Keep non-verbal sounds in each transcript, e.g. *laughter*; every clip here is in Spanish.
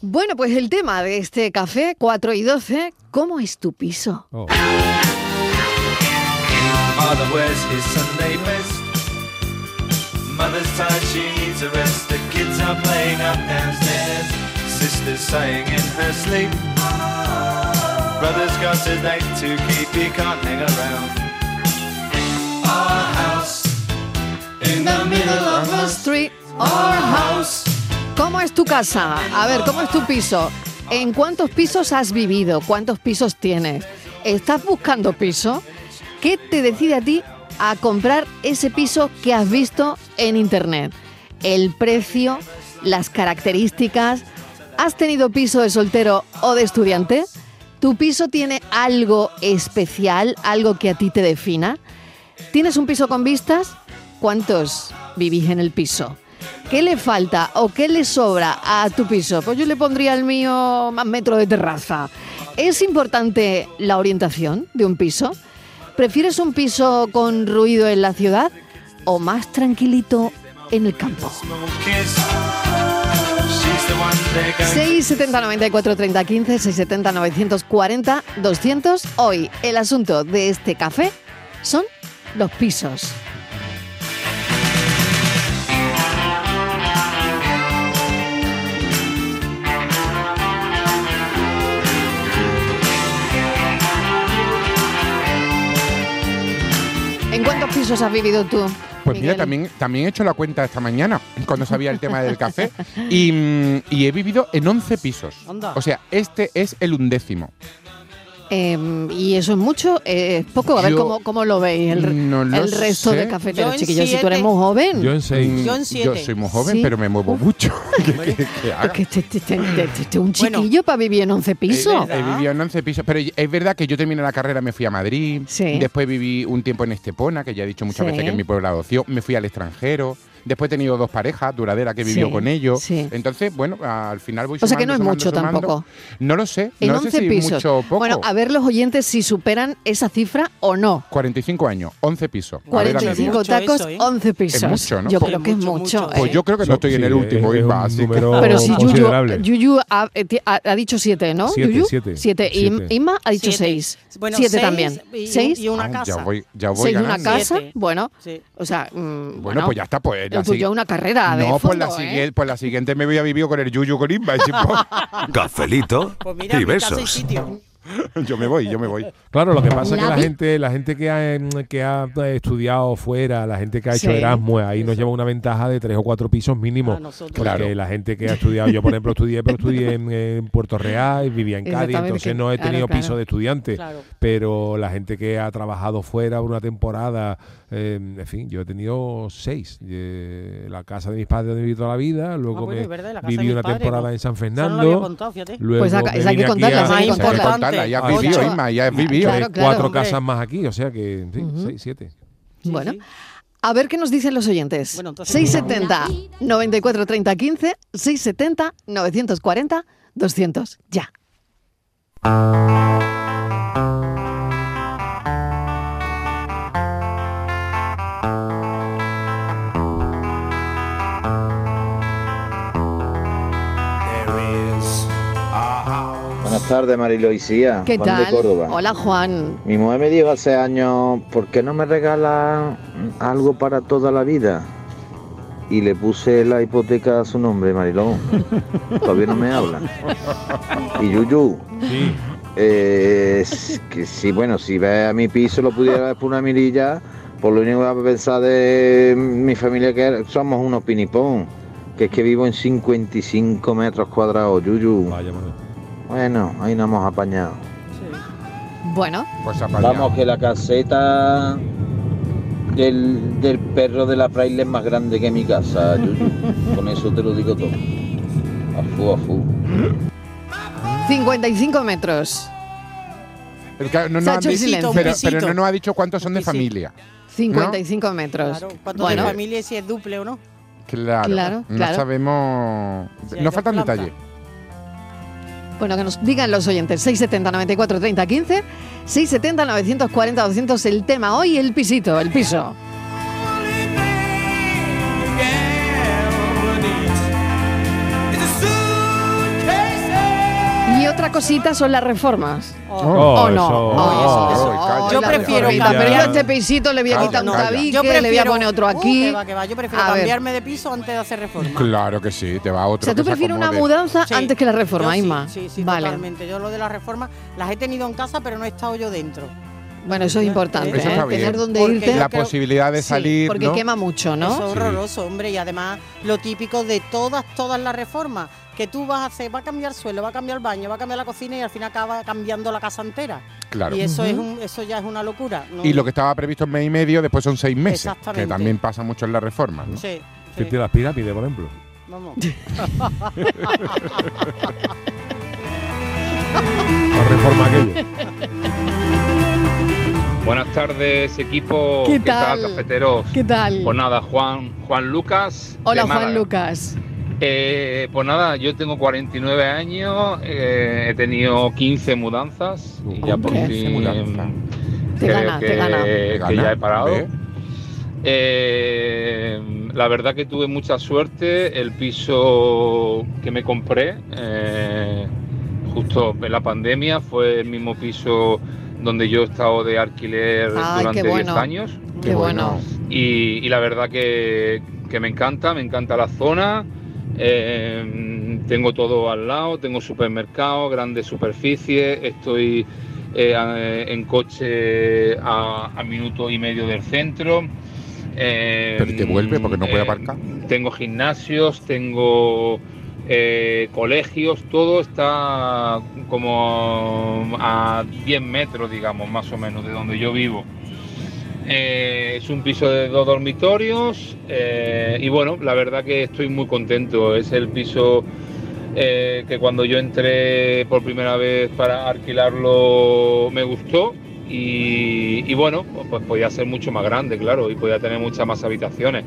Bueno, pues el tema de este café 4 y 12, ¿cómo es tu piso? Oh. Father wears his Sunday best. Mother's tired, she needs a rest. The kids are playing up downstairs. Sister's sighing in her sleep. Brother's got a date to keep, he can't hang around. Our house in the middle of the Street or house. ¿Cómo es tu casa? A ver, ¿cómo es tu piso? ¿En cuántos pisos has vivido? ¿Cuántos pisos tienes? ¿Estás buscando piso? ¿Qué te decide a ti a comprar ese piso que has visto en internet? El precio, las características. ¿Has tenido piso de soltero o de estudiante? ¿Tu piso tiene algo especial, algo que a ti te defina? ¿Tienes un piso con vistas? ¿Cuántos vivís en el piso? ¿Qué le falta o qué le sobra a tu piso? Pues yo le pondría al mío más metro de terraza. ¿Es importante la orientación de un piso? ¿Prefieres un piso con ruido en la ciudad o más tranquilito en el campo? small kiss. She's the one they're going 670 94 30 15 670 940 200 Hoy el asunto de este café son los pisos. ¿En cuántos pisos has vivido tú? Pues mira, Miguel? también, también he hecho la cuenta esta mañana, cuando sabía el tema del *laughs* café, y, mm, y he vivido en 11 pisos. O sea, este es el undécimo. Eh, y eso es mucho, eh, es poco. A ver Yo cómo, cómo lo veis el, no lo el resto sé. de cafeteros, Yo chiquillos. Si tú eres muy joven. Yo en seis. Mm, Yo en Yo siete. soy muy joven, Sí. pero me muevo mucho. *laughs* ¿Qué, qué- qué Pues haga? que este, este- este- este- este- un Bueno. chiquillo para vivir en 11 pisos. He, he vivido en 11 pisos, pero es verdad que yo terminé la carrera, me fui a Madrid, Sí. después viví un tiempo en Estepona, que ya he dicho muchas Sí. veces que es mi pueblo de adopción, me fui al extranjero, después he tenido dos parejas duraderas que he vivido Sí, con ellos, sí. entonces, bueno, al final voy O sea que sumando, no es sumando, mucho sumando. tampoco. No lo sé, En no 11 sé si pisos. mucho o poco. Bueno, a ver los oyentes si superan esa cifra o no. 45 años, 11 pisos. A ver, a mí. 45 mucho tacos, eso, ¿eh? 11 pisos. Es mucho, ¿no? Yo Sí, creo que es mucho, mucho. ¿eh? Pues yo creo que no estoy en el Sí, último, es un así que- número Pero si Yuyu, considerable. Yuyu ha, eh, ti- ha- ha dicho 7, ¿no? Siete, Yuyu? siete. Siete. Y Siete. Inma ha dicho Siete. 6. Bueno, 7 seis también. y- 6. Y una Ah, casa. Ya voy, ya voy 6 una ganando. casa. Bueno, Sí. o sea. mm, Bueno, pues ya está, pues la El tuyo sigui- es una carrera de No, pues la, ¿eh? siguiente, pues la siguiente me voy a vivir con el Yuyu con Inma. y si, Cafelito Pues mira, y besos. sitio. pues, yo me voy, yo me voy. Claro, lo que pasa es que La gente, la gente que ha, que ha eh, estudiado fuera, la gente que ha hecho Sí. Erasmus, ahí nos lleva una ventaja de tres o cuatro pisos mínimo. Porque Claro. la gente que ha estudiado, yo por ejemplo estudié, pero estudié en, en Puerto Real y vivía en Cádiz, entonces que- no he tenido claro. piso de estudiante. Claro. Pero la gente que ha trabajado fuera una temporada, eh, en fin, yo he tenido seis. Eh, la casa de mis padres donde viví toda la vida, luego Ah, bueno, me verdad, viví una padres, temporada ¿no? en San no Fernando. había contado, fíjate. Luego Pues acá- esa hay que contarla, esa hay que Hay que contarla. ya has Ocho. vivido, Inma, ya has vivido. Claro, cuatro hombre. casas más aquí, o sea que, en fin, seis, siete. Sí, Bueno. sí. A ver qué nos dicen los oyentes. Bueno, entonces- 670 94 30 15 670 940 200. Ya. Tardes, Mariloisía. ¿Qué Juan tal? de Córdoba. Hola, Juan. Mi mujer me dijo hace años, ¿por qué no me regala algo para toda la vida? Y le puse la hipoteca a su nombre, Mariló. *laughs* Todavía no me habla. Y Yuyu, Sí. eh, es que si, bueno, si ve a mi piso lo pudiera ver por una mirilla, por lo único que va a pensar de mi familia que somos unos pinipón. Que es que vivo en 55 metros cuadrados, Yuyu. Vaya. Bueno, ahí nos hemos apañado. Bueno, Pues apañado. Vamos, que la caseta del, del perro de la fraile es más grande que mi casa, Yuyu. *laughs* Con eso te lo digo todo. Afu, afu. 55 metros. El que no, Se ha nos hecho han el dicho- silencio. pero, Un pisito. pero no nos ha dicho cuántos son de pisito. familia. 55 metros. Claro, ¿Cuánto Bueno. de familia y si es duple o no? Claro, Claro, no claro. sabemos. Si hay nos dos faltan plantas. detalles. Bueno, que nos digan los oyentes. 670 94 30 15 670 940 200 el tema hoy, el pisito, el piso. Otra cosita son las reformas. Oh, ¿O no? eso- Oh, oh, eso, oh, oh, calla, Yo la prefiero cambiar- Pero yo a este pisito le voy a quitar un tabique, le voy a poner otro Uh, aquí. que va, que va. Yo prefiero A ver. cambiarme de piso antes de hacer reforma. Claro que sí, te va a O otro sea, tú se prefieres una mudanza Sí. antes que la reforma, Yo sí, Isma. Sí, sí, vale. totalmente. Yo lo de las reformas las he tenido en casa, pero no he estado yo dentro. Bueno, eso es importante, Eso ¿eh? Tener donde Porque irte. La posibilidad de Sí, salir, porque ¿no? quema mucho, Eso ¿no? es horroroso, hombre. Y además, lo típico de todas, todas las reformas que tú vas a hacer, va a cambiar suelo, va a cambiar el baño, va a cambiar la cocina y al final acaba cambiando la casa entera. Claro. Y eso, es un, eso ya es una locura. ¿no? Y lo que estaba previsto en mes y medio, después son seis meses, que Exactamente. también pasa mucho en las reformas, ¿no? Sí, ¿Qué sí. las pirámides, por ejemplo? Vamos. *laughs* La reforma aquello. *laughs* Buenas tardes, equipo. ¿Qué tal? cafeteros? ¿Qué tal? Pues nada, Juan, Juan Lucas. Hola, de Juan. Lucas. Eh, pues nada, yo tengo 49 años, eh, he tenido 15 mudanzas y ya por fin. Te creo gana, que, te gana. que Te gana, ya he parado. Eh, la verdad que tuve mucha suerte. El piso que me compré eh, justo en la pandemia fue el mismo piso donde yo he estado de alquiler Ay, durante qué 10 bueno. años. Qué bueno. Y, y la verdad que, que me encanta, me encanta la zona. Eh, tengo todo al lado, tengo supermercado, grandes superficies, estoy eh, a- en coche a, a minuto y medio del centro. Eh, Pero te vuelve porque no puede eh, aparcar. Tengo gimnasios, tengo eh, colegios, todo está como a 10 metros, digamos, más o menos, de donde yo vivo. Eh, es un piso de dos dormitorios eh, y bueno, la verdad que estoy muy contento. Es el piso que cuando yo entré por primera vez para alquilarlo me gustó y, y bueno, pues podía ser mucho más grande, claro, y podía tener muchas más habitaciones.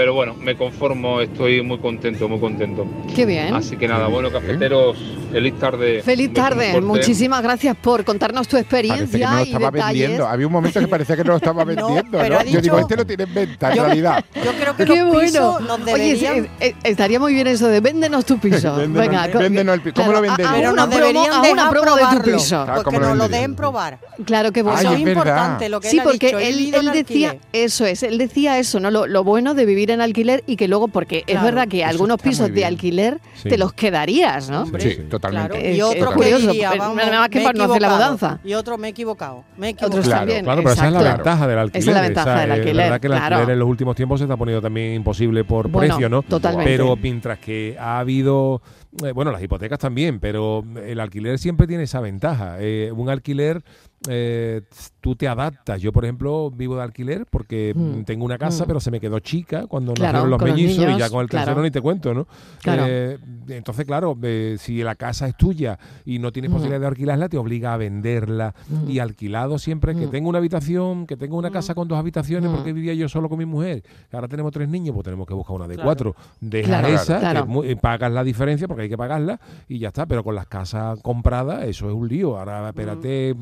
Pero bueno, me conformo, estoy muy contento, muy contento. Qué bien. Así que nada, bueno, cafeteros, feliz tarde. Feliz tarde. Muchísimas gracias por contarnos tu que experiencia no lo y estaba detalles. vendiendo. Había un momento que *laughs* parecía que no lo estaba vendiendo, pero ¿no? ha Yo digo, este lo tiene en venta, en Yo- realidad. *laughs* Yo creo que Qué los bueno. pisos nos Oye, deberían... eh, estaría muy bien eso de véndenos tu piso. *laughs* Véndenos- Venga, véndenos el pi- ¿cómo lo claro, vendemos? haz pero una nos deberían dejar de tu piso. Claro, Porque ¿cómo lo nos lo dejen probar. Claro que bueno. Ay, Eso es es importante, lo que Sí, él porque él, decía eso es, él decía eso, no lo, lo bueno de vivir en alquiler y que luego porque es Claro. verdad que algunos pisos de alquiler Sí. te los quedarías, ¿no? Hombre, Sí, totalmente. Claro. Es- Y es otro que curioso, nada más que me he para no hacer la equivocado. mudanza. Y otro me he equivocado. Me he Otros equivocado. también. Claro, pero esa es la ventaja del alquiler. Esa es la ventaja del eh, alquiler, La verdad que el claro. alquiler en los últimos tiempos se está poniendo también imposible por Bueno, precio, ¿no? totalmente. Pero mientras que ha habido, eh, bueno, las hipotecas también, pero el alquiler siempre tiene esa ventaja. Eh, un alquiler, eh, tú te adaptas. Yo, por ejemplo, vivo de alquiler porque Mm, tengo una casa, mm. pero se me quedó chica cuando Claro, nacieron los mellizos y ya con el tercero claro. ni te cuento, ¿no? Claro. Eh, entonces, claro, eh, si la casa es tuya y no tienes Mm. posibilidad de alquilarla, te obliga a venderla. Y alquilado siempre que tengo una habitación, que tengo una casa con dos habitaciones, porque vivía yo solo con mi mujer. Ahora tenemos tres niños, pues tenemos que buscar una de cuatro. Claro, esa, que eh, pagas la diferencia porque hay que pagarla y ya está. Pero con las casas compradas, eso es un lío. Ahora, espérate,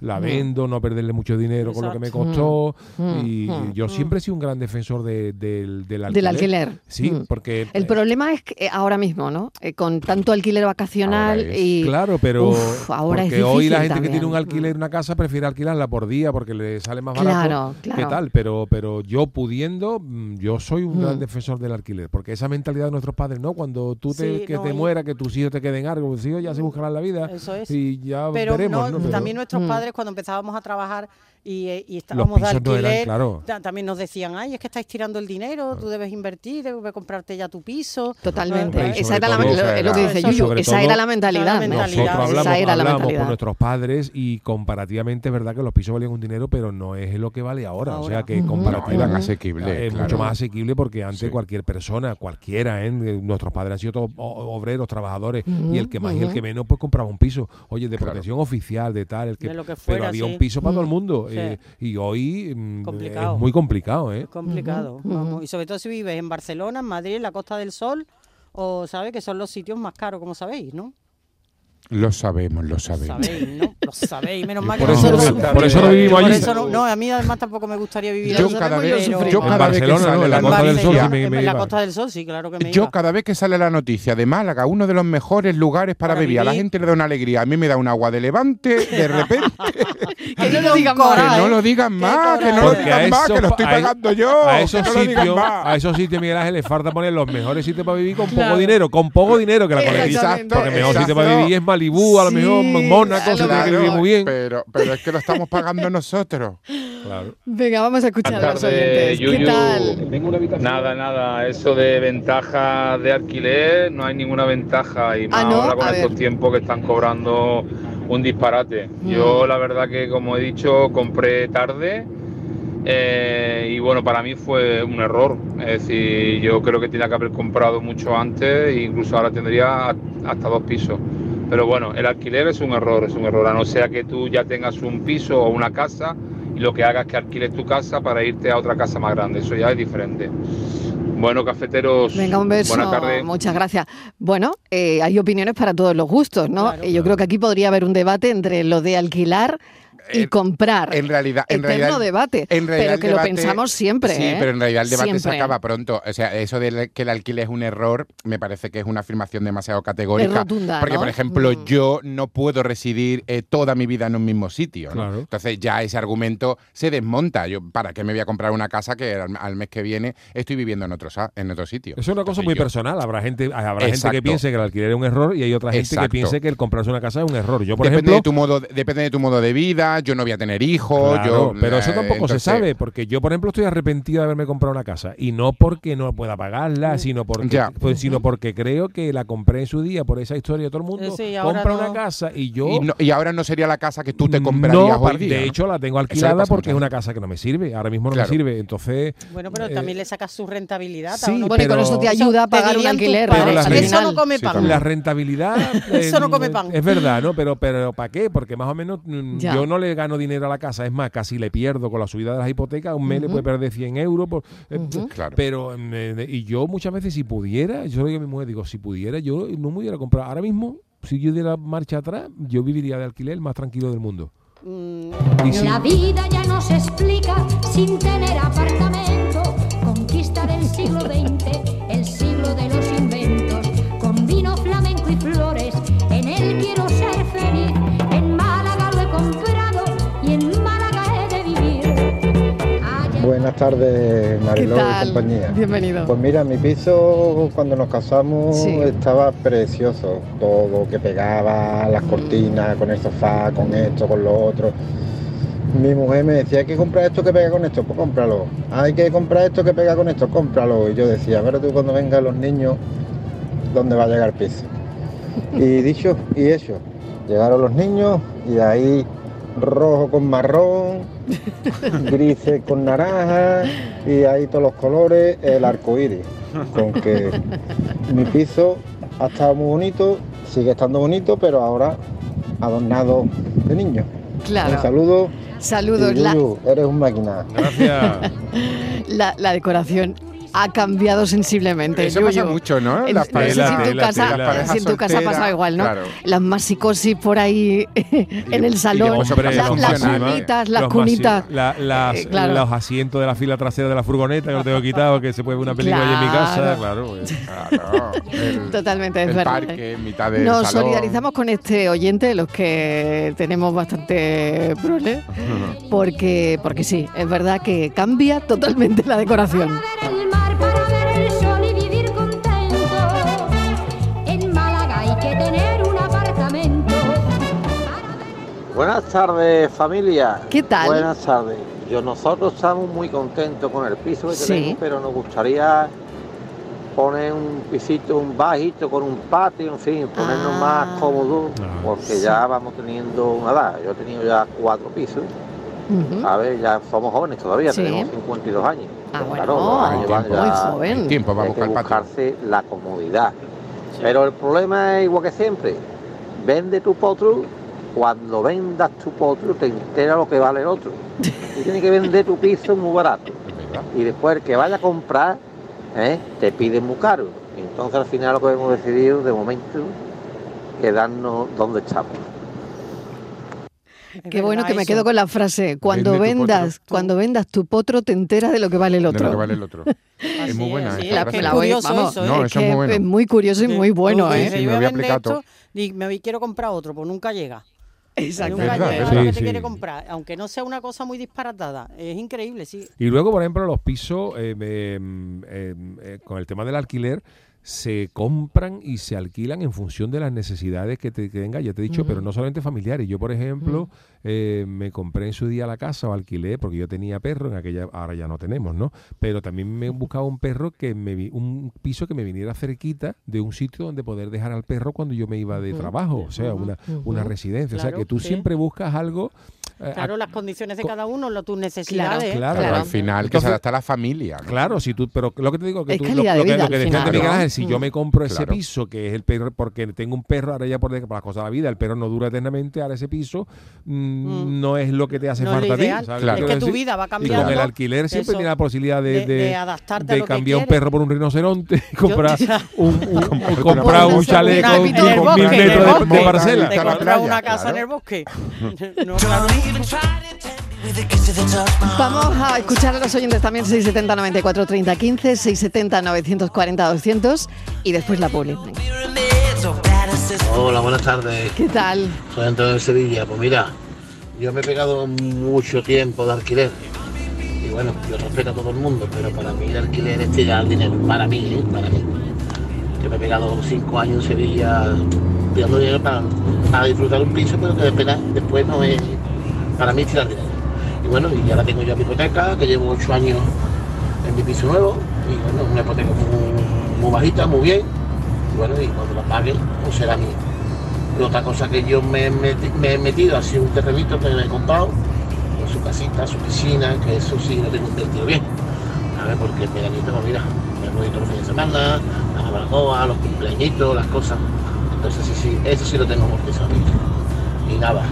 la vendo, no perderle mucho dinero con lo que me costó. Mm. Y Mm. yo siempre he sido un gran defensor de- del, del alquiler. Del alquiler. Sí, Mm. porque... El eh, problema es que eh, ahora mismo, ¿no? Eh, con tanto alquiler vacacional Ahora es. y Claro, pero Uf, ahora es porque hoy la gente que tiene un alquiler en una casa prefiere alquilarla por día porque le sale más barato. Claro, ¿Qué claro. tal? Pero, pero yo pudiendo, mm, yo soy un gran Mm. defensor del alquiler, porque esa mentalidad de nuestros padres, ¿no? Cuando tú te, Sí, que no, te y- mueras, que tus hijos te queden algo, tus hijos ya se buscarán la vida Eso es. y ya Pero veremos, no, ¿no? Pero también nuestros Mm. padres cuando empezábamos a trabajar y, eh, y estábamos de no alquiler, eran, claro. ta- también nos decían, ay, es que estáis tirando el dinero, tú debes invertir, debes comprarte ya tu piso. Totalmente. Esa era la, lo- es lo que dice Eso Yuyu. sobre Esa era la mentalidad. hablamos, Esa era la hablamos con nuestros padres y comparativamente es verdad que los pisos valían un dinero, pero no es lo que vale ahora. O sea que Ujú. No, comparativa eran Ujú. asequibles. es claro. mucho más asequible porque antes Sí. cualquier persona, cualquiera, ¿eh? Nuestros padres han sido todos obreros, trabajadores, y el que más y el que menos, pues compraba un piso. Oye, de Claro. protección oficial, de tal, el que, De lo que pero había sí. un piso para todo el mundo. Sí. eh, y hoy mm, Complicado. es muy complicado, ¿eh? Es complicado. Vamos. Y sobre todo si vives en Barcelona, en Madrid, en la Costa del Sol, o sabes que son los sitios más caros, como sabéis, ¿no? Lo sabemos, lo sabemos. Sabéis, ¿no? Lo sabéis, menos mal que Por No, eso, no, por eso no vivimos Por allí. eso no, no, a mí además tampoco me gustaría vivir Yo allí, cada vez, sufrí. yo En cada vez que sale ¿no? En la la Costa del Sol noticia, sí me- en la. Costa del Sol sí, claro que me Yo iba. cada vez que sale la noticia de Málaga, uno de los mejores lugares para, Para vivir, a la gente le da una alegría. A mí me da un agua de levante, de *laughs* repente, *laughs* Que no lo digan más. que no lo digan más, que no lo digan más, que lo estoy pagando yo. A esos lo sitios, a esos sitios, Miguel Ángel, le falta poner los mejores sitios para vivir con poco dinero, con poco dinero que la. Exactamente. Porque el mejor sitio para vivir es Malibú, a lo Sí, mejor Mónaco, se tiene que vivir muy bien. Pero, pero es que lo estamos pagando *laughs* nosotros. Claro. Venga, vamos a escuchar a los. Nada, nada, eso de ventaja de alquiler, no hay ninguna ventaja y más Ah, ¿no? ahora con A ver. estos tiempos que están cobrando un disparate. Yo Mm. la verdad que como he dicho compré tarde eh, y bueno, para mí fue un error. Es decir, yo creo que tenía que haber comprado mucho antes e incluso ahora tendría hasta dos pisos. Pero bueno, el alquiler es un error, es un error, a no sea que tú ya tengas un piso o una casa y lo que hagas es que alquiles tu casa para irte a otra casa más grande, eso ya es diferente. Bueno, cafeteros, Venga, un beso. buenas tardes. Muchas gracias. Bueno, eh, hay opiniones para todos los gustos, ¿no? Claro. Y yo creo que aquí podría haber un debate entre lo de alquilar y En- comprar. En realidad, en Eterno realidad, debate. en realidad pero que debate- lo pensamos siempre. Sí, ¿eh? pero en realidad el debate se acaba pronto. O sea, eso de que el alquiler es un error, me parece que es una afirmación demasiado Es categórica. rotunda, Porque, ¿no? por ejemplo, Mm. yo no puedo residir eh, toda mi vida en un mismo sitio. ¿no? Claro. Entonces ya ese argumento se desmonta. Yo, ¿Para qué me voy a comprar una casa que al, al mes que viene estoy viviendo en otro, sa- en otro sitio? Eso es una cosa Entonces muy yo- personal. Habrá gente, habrá gente que piense que el alquiler es un error y hay otra gente que piense que el comprarse una casa es un error. Yo, por depende, ejemplo, de tu modo, depende de tu modo de vida, yo no voy a tener hijos, Claro, yo... pero eso eh, tampoco entonces- se sabe, porque yo, por ejemplo, estoy arrepentido de haberme comprado una casa. Y no porque no pueda pagarla, sino porque, Ya. pues, sino porque creo que la compré en su día por esa historia de todo el mundo. Eh, sí, compra no. una casa y yo. Y, no- y ahora no sería la casa que tú te no, comprarías par- hoy día. de ¿no? hecho, la tengo alquilada porque es una casa que no me sirve. Ahora mismo no Claro. me sirve. Entonces. Bueno, pero eh, también le sacas su rentabilidad. sí, ¿o no? Bueno, y con eso te ayuda a pagar un alquiler. ¿no? *laughs* Eso no come pan. La rentabilidad Eso no eh, come pan. Es verdad, ¿no? Pero, pero ¿para qué? Porque más o menos mm, Ya. yo no le gano dinero a la casa. Es más, casi le pierdo con la subida de las hipotecas. Un mes le Ujú. puede perder 100 euros. por- eh, Ujú. Claro. Pero, eh, y yo muchas veces, si pudiera, yo le digo a mi mujer, digo, si pudiera, yo no me hubiera comprado. Ahora mismo, si yo diera marcha atrás, yo viviría de alquiler más tranquilo del mundo. Mm, Y sí, La vida ya no se explica sin tener apartamento. Conquista del siglo XX, el siglo de los inventos. Con vino flamenco y flores, Buenas tardes, ¿Qué Mariló y compañía. Bienvenido. Pues mira, mi piso cuando nos casamos Sí. estaba precioso. Todo que pegaba, las cortinas, con el sofá, con esto, con lo otro. Mi mujer me decía, hay que comprar esto que pega con esto, pues cómpralo. Hay que comprar esto que pega con esto, cómpralo. Y yo decía, pero tú cuando vengan los niños, ¿dónde va a llegar el piso? *laughs* Y dicho y hecho, llegaron los niños y ahí rojo con marrón, *laughs* grises con naranja y ahí todos los colores, el arco iris. Con que mi piso ha estado muy bonito, sigue estando bonito, pero ahora adornado de niño. Un Claro. saludo. Saludos. y La, Yuyu, eres un máquina. Gracias. *laughs* la, la decoración ha cambiado sensiblemente. Eso pasa mucho, ¿no? En- Las no sé si parejas, en tu tela, casa, tela. si en tu casa ha pasado solteras, igual, ¿no? claro. Las masicosis por ahí en el salón, Hombre, la- las cunitas, las Los cunitas. la- Eh, claro. Los asientos de la fila trasera de la furgoneta que lo tengo quitado, que se puede ver una película ahí en mi casa. Claro. Claro. pues. Claro, el- *laughs* Totalmente, es verdad. parque en mitad del Nos salón. solidarizamos con este oyente, los que tenemos bastante prole, porque, porque sí, es verdad que cambia totalmente la decoración. Buenas tardes familia. ¿Qué tal? Buenas tardes. Yo nosotros estamos muy contentos con el piso que Sí. tenemos, pero nos gustaría poner un pisito, un bajito con un patio, en fin, ponernos Ah. más cómodos, Ah. porque ya vamos teniendo una edad. Yo he tenido ya cuatro pisos, Ujú. ¿sabes? Ya somos jóvenes todavía, Sí. tenemos 52 años. Ah, bueno, claro, años van tiempo, muy joven. Tiempo para hay que buscar patio. buscarse la comodidad. Pero el problema es igual que siempre. Vende tu potro, cuando vendas tu potro te entera lo que vale el otro. Tú tienes que vender tu piso muy barato. Y después el que vaya a comprar, ¿eh? te pide muy caro. Entonces al final lo que hemos decidido de momento quedarnos donde estamos. Qué bueno que me quedo con la frase. Cuando Vende vendas, cuando vendas tu potro, te enteras de lo que vale el De otro. lo que vale el otro. es muy buena sí, esa frase. la voy- vamos, eso, ¿eh? No, es eso es que muy bueno. es muy curioso y muy bueno, Tú ¿eh? Sí, me voy a aplicar esto y me voy- quiero comprar otro, pues nunca llega. Exacto. Lo Sí, quiere comprar, aunque no sea una cosa muy disparatada. Es increíble, sí. Y luego, por ejemplo, los pisos, eh, eh, eh, eh, con el tema del alquiler, se compran y se alquilan en función de las necesidades que, te, que tenga, ya te he dicho, pero no solamente familiares. Yo, por ejemplo, eh, me compré en su día la casa o alquilé, porque yo tenía perro, en aquella, ahora ya no tenemos, ¿no? Pero también me buscaba un perro que me vi- un piso que me viniera cerquita de un sitio donde poder dejar al perro cuando yo me iba de trabajo, o sea, una, una residencia. o sea, que tú sí. siempre buscas algo. Eh, Claro, a- las condiciones de cada uno, lo- tus necesidades. claro, Pero Claro. al final, que Entonces- se adapta a la familia. ¿no? Claro, si tú, pero lo que te digo que Es tú, calidad lo, de lo que, vida lo que decía final, Miguel. Ángel, si yo me compro ese Claro. piso, que es el perro, porque tengo un perro ahora ya por, por las cosas de la vida, el perro no dura eternamente, ahora ese piso mm, Mm. no es lo que te hace No falta a ti. ideal. ¿sabes Claro. Es que tu vida va Y con cambiando. el alquiler siempre tiene la posibilidad de, de- de- de adaptarte de que cambiar un perro por un rinoceronte y comprar ya. un, *laughs* comprar un una con, mil metros de- de, parcela. Playa, una casa claro. en el bosque. *laughs* Vamos a escuchar a los oyentes también 670 94 30 15, 670 940 200 y después la publi. Hola, buenas tardes. ¿Qué tal? Soy Antonio de Sevilla. Pues mira, yo me he pegado mucho tiempo de alquiler. Y bueno, yo respeto a todo el mundo, pero para mí el alquiler es tirar dinero. Para mí, ¿eh? Para mí. Yo me he pegado cinco años en Sevilla tirando dinero para, para disfrutar un piso, pero que después, después no es. Para mí es dinero. Y bueno, y ahora tengo yo mi hipoteca, que llevo ocho años en mi piso nuevo. Y bueno, una hipoteca muy, bajita, muy bien. Y bueno, y cuando la pague, pues será mía. Y otra cosa que yo me, he meti- me he metido ha sido un terrenito que me he comprado, con su casita, su piscina, que eso sí lo tengo invertido bien. A ver, porque el veranito, pues mira, me voy todos los fines de semana, las barbacoas, los cumpleañitos, las cosas. Entonces sí, sí, eso sí lo tengo amortizado. Y nada.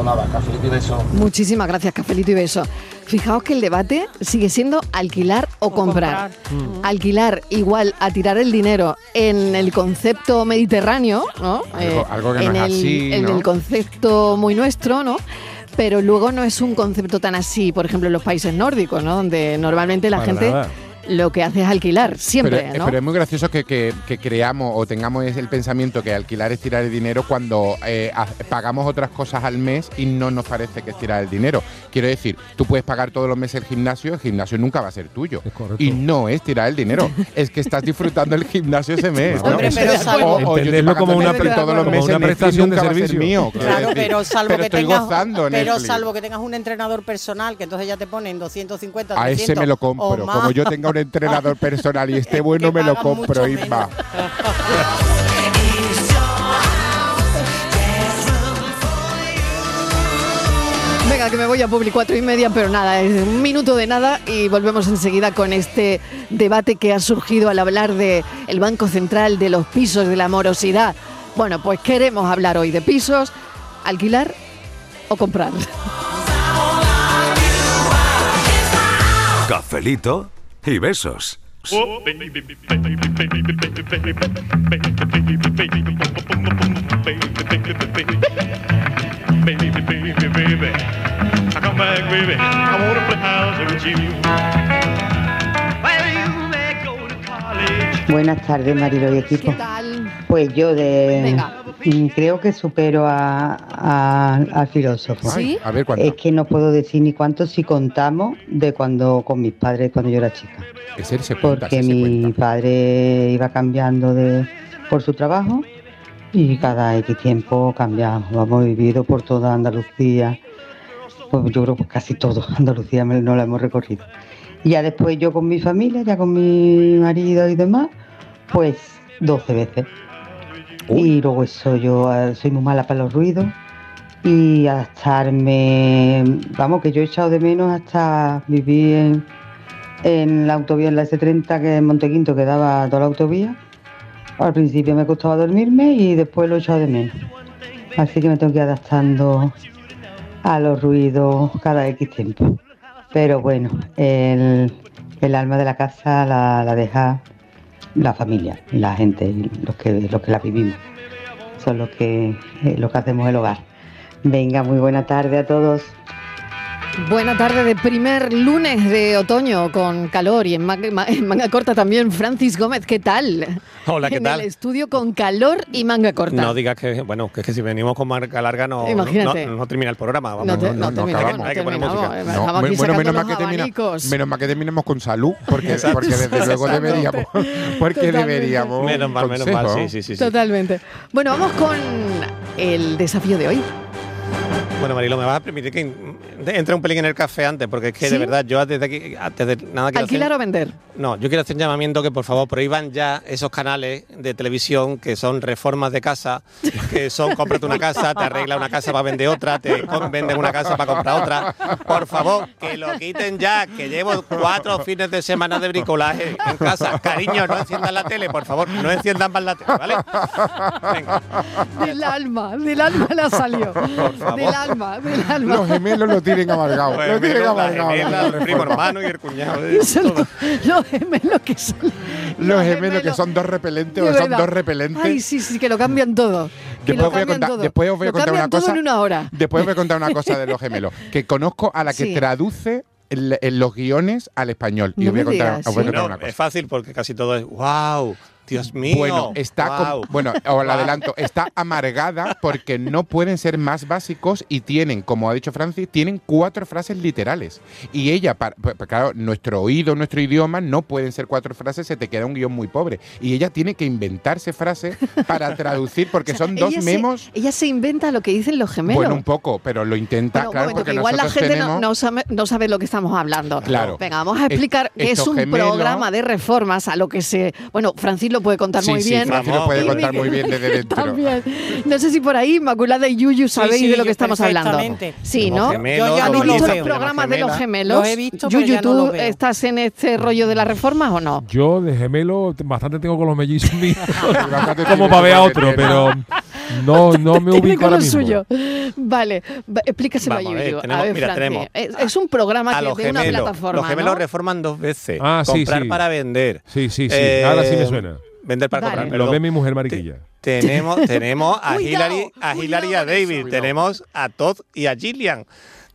O nada, café y beso. Muchísimas gracias, Cafelito y Beso. Fijaos que el debate sigue siendo alquilar o, comprar. comprar. Alquilar igual a tirar el dinero en el concepto mediterráneo, ¿no? Eh, Algo- algo que no en es el, así, En ¿no? el concepto muy nuestro, ¿no? Pero luego no es un concepto tan así, por ejemplo, en los países nórdicos, ¿no? Donde normalmente la Para gente nada. Lo que hace es alquilar, siempre, pero, ¿no? pero es muy gracioso que, que- que creamos o tengamos el pensamiento que alquilar es tirar el dinero cuando eh, pagamos otras cosas al mes y no nos parece que es tirar el dinero. Quiero decir, tú puedes pagar todos los meses el gimnasio, el gimnasio nunca va a ser tuyo. Es correcto. Y no es tirar el dinero, es que estás disfrutando el gimnasio ese mes. ¿no? Hombre, pero O- salvo- o yo como una todos los como meses, una prestación de nunca va a ser servicio. mío, Claro, pero salvo Pero que tengas, gozando pero Netflix. salvo que tengas un entrenador personal, que entonces ya te ponen 250, A 300 ese me lo compro. Como yo tenga un entrenador personal y *laughs* esté Es bueno, me lo compro, menos. Venga, que me voy a Publi cuatro y media, pero nada, es un minuto de nada y volvemos enseguida con este debate que ha surgido al hablar de el Banco Central, de los pisos, de la morosidad. Bueno, pues queremos hablar hoy de pisos, alquilar o comprar. Cafelito y besos. Buenas tardes, Marilo y equipo. ¿Qué tal? Pues yo de creo que supero a, a- al filósofo. ¿Sí? A ver, ¿cuánto? Es que no puedo decir ni cuánto si contamos de cuando con mis padres cuando yo era chica. Ese se cuenta, Porque se mi cuenta. padre iba cambiando de por su trabajo y cada X tiempo cambiamos. Hemos vivido por toda Andalucía. Pues yo creo que casi todo Andalucía no la hemos recorrido. Y ya después yo con mi familia, ya con mi marido y demás, pues 12 veces. Y luego eso, yo eh, soy muy mala para los ruidos y adaptarme, vamos, que yo he echado de menos hasta vivir en, la autovía, en la S30, que en Montequinto, que daba toda la autovía. Al principio me costaba dormirme y después lo he echado de menos. Así que me tengo que ir adaptando a los ruidos cada X tiempo. Pero bueno, el, el alma de la casa la, la deja la familia, la gente, los que, los que la vivimos. Eso es lo que, eh, lo que hacemos el hogar. Venga, muy buena tarde a todos. Buena tarde de primer lunes de otoño con calor y en manga, ma- en manga corta también Francis Gómez, ¿qué tal? Hola, ¿qué en tal? el estudio con calor y manga corta. No digas que, bueno, que, es que si venimos con marca larga no, no, Imagínate. no- no termina el programa. Vamos, No te- no terminamos, acabamos. no Hay que poner música. No, Estamos aquí bueno, menos mal, que termina- menos mal que terminemos con salud, porque, desde *laughs* luego deberíamos, porque Totalmente. deberíamos Menos mal, menos mal, sí, sí. sí. Totalmente. Bueno, vamos con el desafío de hoy. Bueno, Marilo, me vas a permitir que entre un pelín en el café antes, porque es que ¿Sí? de verdad yo desde aquí, antes de nada quiero ¿Alquilar hacer, o vender? No, yo quiero hacer un llamamiento que por favor prohíban ya esos canales de televisión que son reformas de casa, que son cómprate una casa, te arregla una casa para vender otra, te venden una casa para comprar otra. Por favor, que lo quiten ya, que llevo cuatro fines de semana de bricolaje en casa. Cariño, no enciendan la tele, por favor, no enciendan más la tele, ¿vale? Venga. Del alma, del alma la salió. favor. Del alma, del alma. Los gemelos lo tienen amargado. Lo tienen menos la amargado. gemela, la el primo hermano y el cuñado. ¿eh? Son los, los gemelos que son. Los gemelos que son dos repelentes De o son dos repelentes. Ay, sí, sí, que lo cambian todo. Después os voy a contar- todo. después os voy a Lo contar cambian una cosa. en una hora. Después os voy a contar una cosa de los gemelos, que conozco a la que Sí. traduce en los guiones al español. Y os voy a contar, digas, os voy a ¿sí? contar No, una cosa. es fácil porque casi todo es wow, Dios mío. Bueno, está con- guau". bueno, os lo adelanto, está amargada porque no pueden ser más básicos y tienen, como ha dicho Francis, tienen cuatro frases literales. Y ella, para- pa- pa- claro, nuestro oído, nuestro idioma, no pueden ser cuatro frases, se te queda un guion muy pobre. Y ella tiene que inventarse frases para *laughs* traducir porque O sea, son dos ella se- memos. ella se inventa lo que dicen los gemelos. Bueno, un poco, pero lo intenta, claro, momento, porque que igual la gente no, tenemos... no sabe, no sabe lo que estamos hablando. Claro. Venga, vamos a explicar Es- que es un gemelos- programa de reformas a lo que se. Bueno, Francis lo puede contar Sí, muy sí, bien. Francis lo puede contar muy bien desde *laughs* dentro. También. No sé si por ahí Inmaculada y Yuyu sabéis sí, de lo que yo estamos hablando. Sí, ¿no? gemelos, Yo ya no lo ¿Has visto los programas de los gemelos? Los he visto, pero Yuyu, ya no ¿tú los veo. estás en este rollo de las reformas o no? Yo de gemelo bastante tengo con los mellizos míos, *laughs* bastante como para ver a otro, pero no, no me *laughs* ubico con ahora lo mismo. suyo. Vale, va- explícaselo Vamos a a ver, Yuyu. tenemos- ver, mira, tenemos Es, es un programa a que de una gemelos. plataforma. los gemelos ¿no? reforman dos veces. Ah, sí, comprar sí. para vender. Sí, sí, sí. Eh, ahora sí me suena. Vender para Vale. comprar. Lo perdón. ve mi mujer mariquilla. Tenemos, *laughs* tenemos a Hillary, a Hillary y a. David. Tenemos a Todd y a Gillian.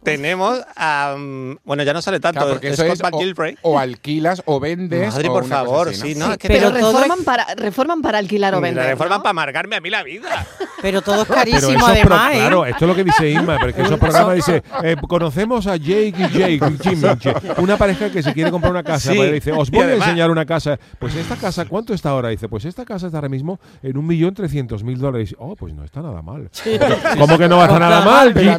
Tenemos a. mm, Bueno, ya no sale tanto. Claro, porque eso es McGilvray. o, o alquilas o vendes. Madre, o por una cosa favor, así, ¿no? sí, no, es que Pero, Pero reforman, es- para, reforman para alquilar o vender. La reforma ¿no? para amargarme a mí la vida. *laughs* Pero todo es *laughs* Pero carísimo pro- además, ¿eh? Claro, esto es lo que dice Inma, porque esos programas dice, eh, conocemos a Jake y Jake, Jimmy, una pareja que se quiere comprar una casa, Sí, pues dice, os voy a enseñar una casa. Pues esta casa, ¿cuánto está ahora? Dice, pues esta casa está ahora mismo en un millón trescientos mil dólares. Oh, pues no está nada mal. ¿Cómo que no va a estar nada mal? Pero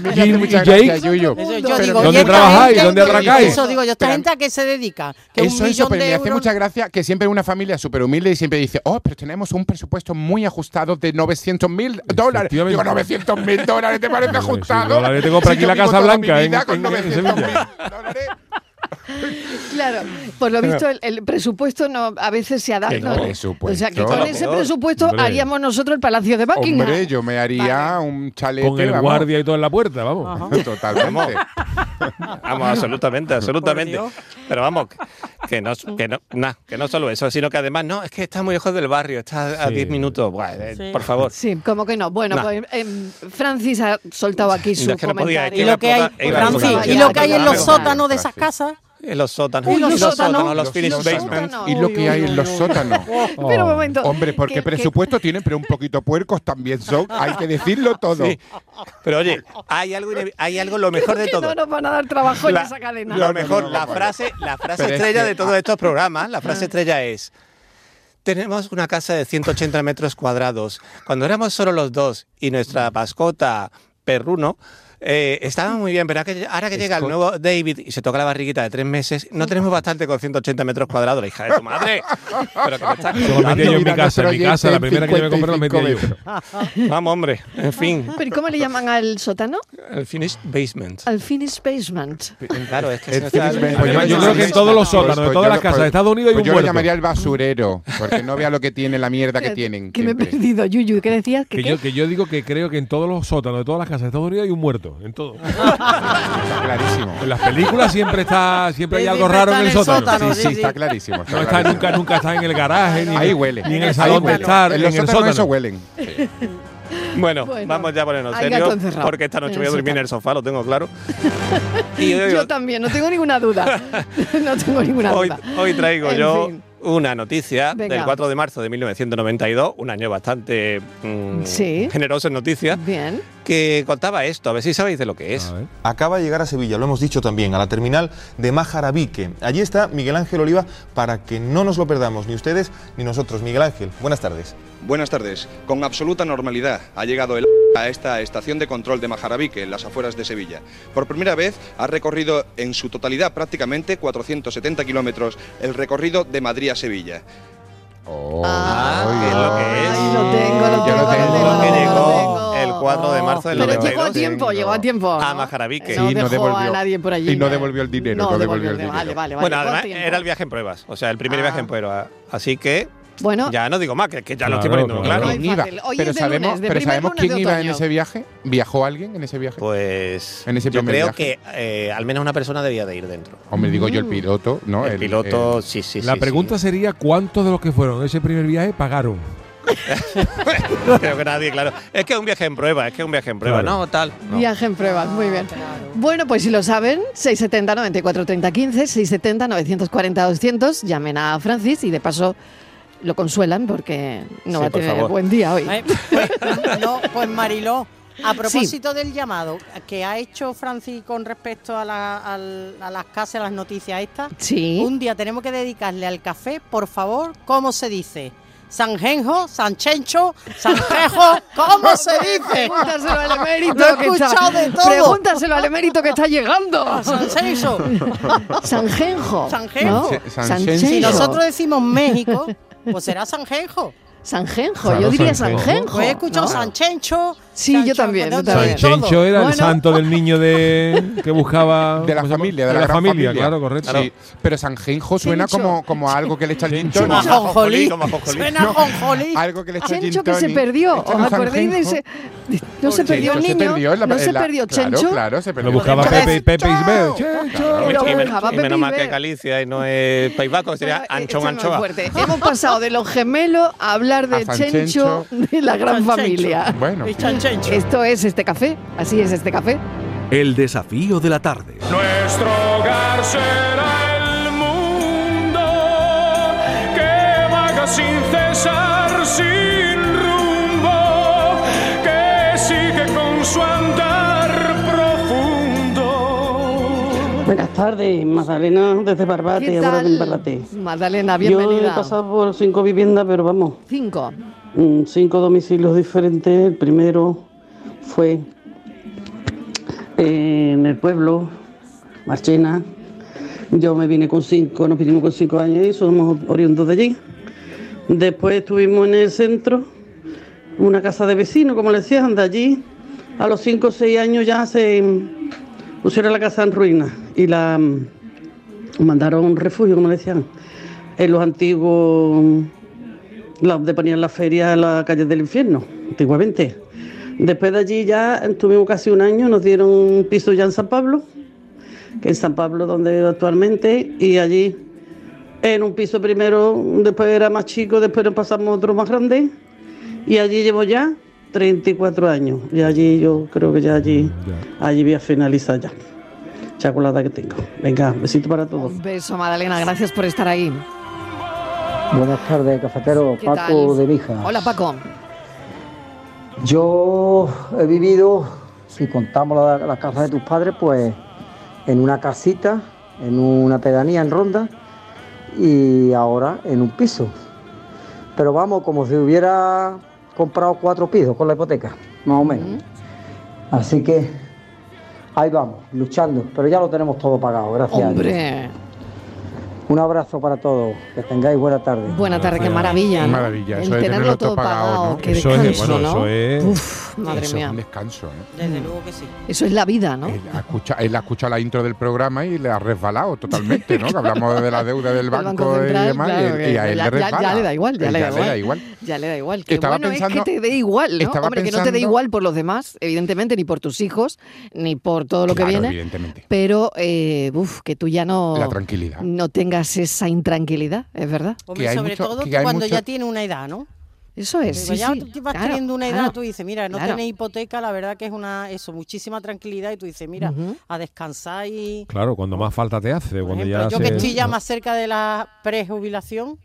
Jake. Eso, yo digo, ¿dónde ¿y esta trabajáis? ¿Dónde atracáis? Eso digo yo, ¿esta Pero- gente a qué se dedica? Que un Eso, eso, millón pero de me hace mucha gracia que siempre una familia súper humilde y siempre dice, oh, pero tenemos un presupuesto muy ajustado de 900 mil dólares. Digo, 900 mil dólares, ¿te parece Sí, sí, ajustado? dólares, tengo por Si aquí la Casa Blanca con en- en 900 mil dólares. Claro, por lo visto el, el presupuesto no a veces se adapta. El ¿no? presupuesto. O sea que con ese presupuesto Hombre. haríamos nosotros el Palacio de Buckingham. Hombre, yo me haría un chalete. Con el vamos, guardia y todo en la puerta, vamos. *laughs* Totalmente. Vamos, absolutamente, absolutamente. Pero vamos, que no, que no, nah, que no solo eso, sino que además, no, es que está muy lejos del barrio, está a Sí. 10 minutos. Buah, eh, Sí. Por favor. Sí, como que no. Bueno, Nah. pues em, Francis ha soltado aquí su No, es que podía. Y lo que hay, Francis, y lo que hay en los sótanos de esas casas. En los sótanos. Uy, los los sótanos, sótanos, los sótanos. basements. Y lo que hay en los sótanos. *laughs* Pero un momento. Hombre, porque que- que- presupuesto tienen, pero un poquito puercos también son. *laughs* Hay que decirlo todo. Sí. Pero oye, hay algo, hay algo lo mejor de todo. no nos van a dar trabajo La- en esa cadena. Lo No, no, mejor, no, la frase, la frase Pero es estrella que- de todos estos programas, la frase estrella es. Tenemos una casa de 180 metros cuadrados. Cuando éramos solo los dos y nuestra mascota perruno, eh, estaba muy bien, pero ahora que, llega el nuevo David y se toca la barriguita de tres meses, no tenemos bastante con 180 metros cuadrados, la hija de tu madre. *laughs* Pero que me estás Yo lo metía yo en mi casa, en mi casa, la primera que yo me compré lo 55 metía yo. metros. Vamos, hombre. En fin, *laughs* ¿Pero ¿y cómo le llaman al sótano? el finished basement. Al finished basement. Claro, es que El se está- finished basement. Además, yo Pues creo que en todos los sótanos, pues de todas yo las casas de pues- Estados Unidos hay pues un yo lo llamaría el basurero, porque no vea lo que tiene, la mierda que tienen. Que me he perdido, Yuyu. ¿Qué decías? ¿Que Que qué? yo, que yo digo que creo que en todos los sótanos de todas las casas de Estados Unidos hay un muerto, en todo. Está *laughs* clarísimo. En las películas siempre está, siempre hay algo raro en el sótano. sótano. Sí, sí, está clarísimo. está No está clarísimo. nunca, nunca está en el garaje, ni, Ahí huele. ni en el Ahí salón de estar, En en los el sótano. eso huelen. Bueno, Bueno, vamos ya a ponernos hay serio, gato encerrado porque esta noche voy a dormir en el sofá, lo tengo claro. *laughs* Y Yo también, no tengo ninguna duda. *laughs* no tengo ninguna hoy, duda. hoy traigo En yo fin. Una noticia Venga. del 4 de marzo de 1992, un año bastante mm, Sí. generoso en noticias, Bien. que contaba esto, a ver si sabéis de lo que es. Acaba de llegar a Sevilla, lo hemos dicho también, a la terminal de Majarabique. Allí está Miguel Ángel Oliva para que no nos lo perdamos, ni ustedes ni nosotros. Miguel Ángel, buenas tardes. Buenas tardes. Con absoluta normalidad ha llegado el a esta estación de control de Majarabique, en las afueras de Sevilla. Por primera vez ha recorrido en su totalidad prácticamente 470 kilómetros el recorrido de Madrid a Sevilla. Ah, que es lo que es. Lo tengo, lo Yo tengo, lo tengo, lo lo que tengo, llegó lo tengo. el 4 de marzo del Pero 92. llegó a tiempo, llegó a tiempo. A ¿no? Majarabique. No dejó a nadie por allí. Y no devolvió el dinero. No No, devolvió devolvió el dinero. dinero. Vale, vale, vale. Bueno, además tiempo. era el viaje en pruebas, o sea, el primer Ah. viaje en pruebas. Así que Bueno, ya no digo más, que, que ya lo Claro, estoy poniendo claro. claro. Pero sabemos, lunes, pero sabemos quién iba en ese viaje. ¿Viajó alguien en ese viaje? Pues En ese yo creo viaje. que eh, al menos una persona debía de ir dentro. Hombre, digo Mm. yo el piloto, ¿no? El piloto, sí, sí, La sí, pregunta sería cuántos de los que fueron en ese primer viaje pagaron. *laughs* Creo que nadie, claro. Es que es un viaje en prueba, es que es un viaje en prueba, Claro. no, tal. no. Viaje en pruebas, muy bien. Bueno, pues si lo saben, 670 94 30 15, 670 940 200, llamen a Francis y de paso lo consuelan porque no Sí, va a tener favor. buen día hoy. Ay, pues, no, pues Mariló, a propósito del llamado que ha hecho Francis con respecto a, la- al- a las casas, a las noticias estas, Sí. un día tenemos que dedicarle al café, por favor, ¿cómo se dice? Sanjenjo, Sanchencho, Sanjejo, ¿cómo se dice? Pregúntaselo al emérito Lo he que está. escuchado de todo. Pregúntaselo al emérito que está llegando. *laughs* Sanjenjo. Sanjenjo. Sanjenjo. ¿no? San- Sanjenjo. Si nosotros decimos México, pues será Sanjenjo. Sanjenjo, Claro, yo diría Sanjenjo. Pues he escuchado ¿no? Sanchencho. Sí, yo Sancho, también, yo de- de también. todo. Chencho era el Bueno. santo del niño de *laughs* que buscaba De la ¿cómo se llama? familia, de la, gran familia, claro, correcto. Sí, pero Sanjenjo suena como, como a algo que le echa el tonic. Como a jonjolí. Suena a jonjolí. Algo que le echa el Chencho que se perdió. Echa ¿Os un acordáis de ese? No se perdió el Chencho niño. Se perdió en la- no se la- perdió Chencho. Claro, se perdió. Lo buscaba. Pepe, Pepe Isbel. Y, buscaba y menos Pepe mal que Galicia y no es País Vasco, sería Bueno, eh, Anchón esto es muy Anchoa. fuerte. Hemos pasado de los gemelos a hablar de A San Chencho, *laughs* de la gran familia. Bueno. Esto es este café. Así es este café. El desafío de la tarde. Nuestro hogar será el mundo que vaga sin cesar, sin Buenas tardes, Magdalena desde Barbate, ¿Qué ahora en? Barbate. Magdalena, Yo he bienvenida. pasado por cinco viviendas, pero vamos, Cinco. mm, cinco domicilios diferentes. El primero fue en el pueblo, Marchena. Yo me vine con cinco, nos vinimos con cinco años y somos oriundos de allí. Después estuvimos en el centro, una casa de vecinos, como le decían, de allí. A los cinco o seis años ya se pusieron la casa en ruinas y la mm, mandaron a un refugio, como decían, en los antiguos, donde ponían la feria en la calle del infierno, antiguamente. Después de allí ya estuvimos casi un año, nos dieron un piso ya en San Pablo, que es San Pablo donde actualmente, y allí en un piso primero, después era más chico, después nos pasamos otro más grande, y allí llevo ya 34 años, y allí yo creo que ya allí, allí voy a finalizar ya, edad que tengo. Venga, besito para todos. Un beso, Magdalena. Gracias por estar ahí. Buenas tardes, cafetero. ¿Qué Paco tal? de Mija. Hola, Paco. Yo he vivido, si contamos la, la casa de tus padres, pues en una casita, en una pedanía en Ronda y ahora en un piso. Pero vamos, como si hubiera comprado cuatro pisos con la hipoteca, más o menos. Así que ahí vamos, luchando, pero ya lo tenemos todo pagado, gracias. a Dios. Hombre. Un abrazo para todos, que tengáis buena tarde. Buena tarde, qué maravilla. Qué ¿no? maravilla, El eso de tenerlo tenerlo todo pagado, pagado. ¿no? Qué Eso es, bueno, ¿no? eso es- Uf, madre Eso es mía. un descanso, ¿no? Desde luego que sí. Eso es la vida, ¿no? Él ha, escuchado, él ha escuchado la intro del programa y le ha resbalado totalmente, ¿no? Que hablamos de la deuda del *laughs* banco, Banco Central, y demás, claro, y, que y a él ya, le ya- resbala. ya le da igual, ya le da igual. igual. Ya le da igual. Qué Estaba bueno pensando- es que te dé igual, ¿no? estaba Hombre, que no te dé igual por los demás, evidentemente, ni por tus hijos, ni por todo lo Claro, que viene. evidentemente. Pero, eh, uf, que tú ya no, La tranquilidad. no tengas esa intranquilidad, es verdad. Hombre, Que hay sobre mucho- todo que hay cuando mucho- ya tiene una edad, ¿no? Eso es, Digo, sí, ya sí, tú vas claro, teniendo una edad, claro, tú dices, mira, no claro. hipoteca, la verdad que es una, eso, muchísima tranquilidad y tú dices, mira, a descansar y... Claro, cuando más falta te hace, cuando ya yo que estoy ya más cerca de la prejubilación,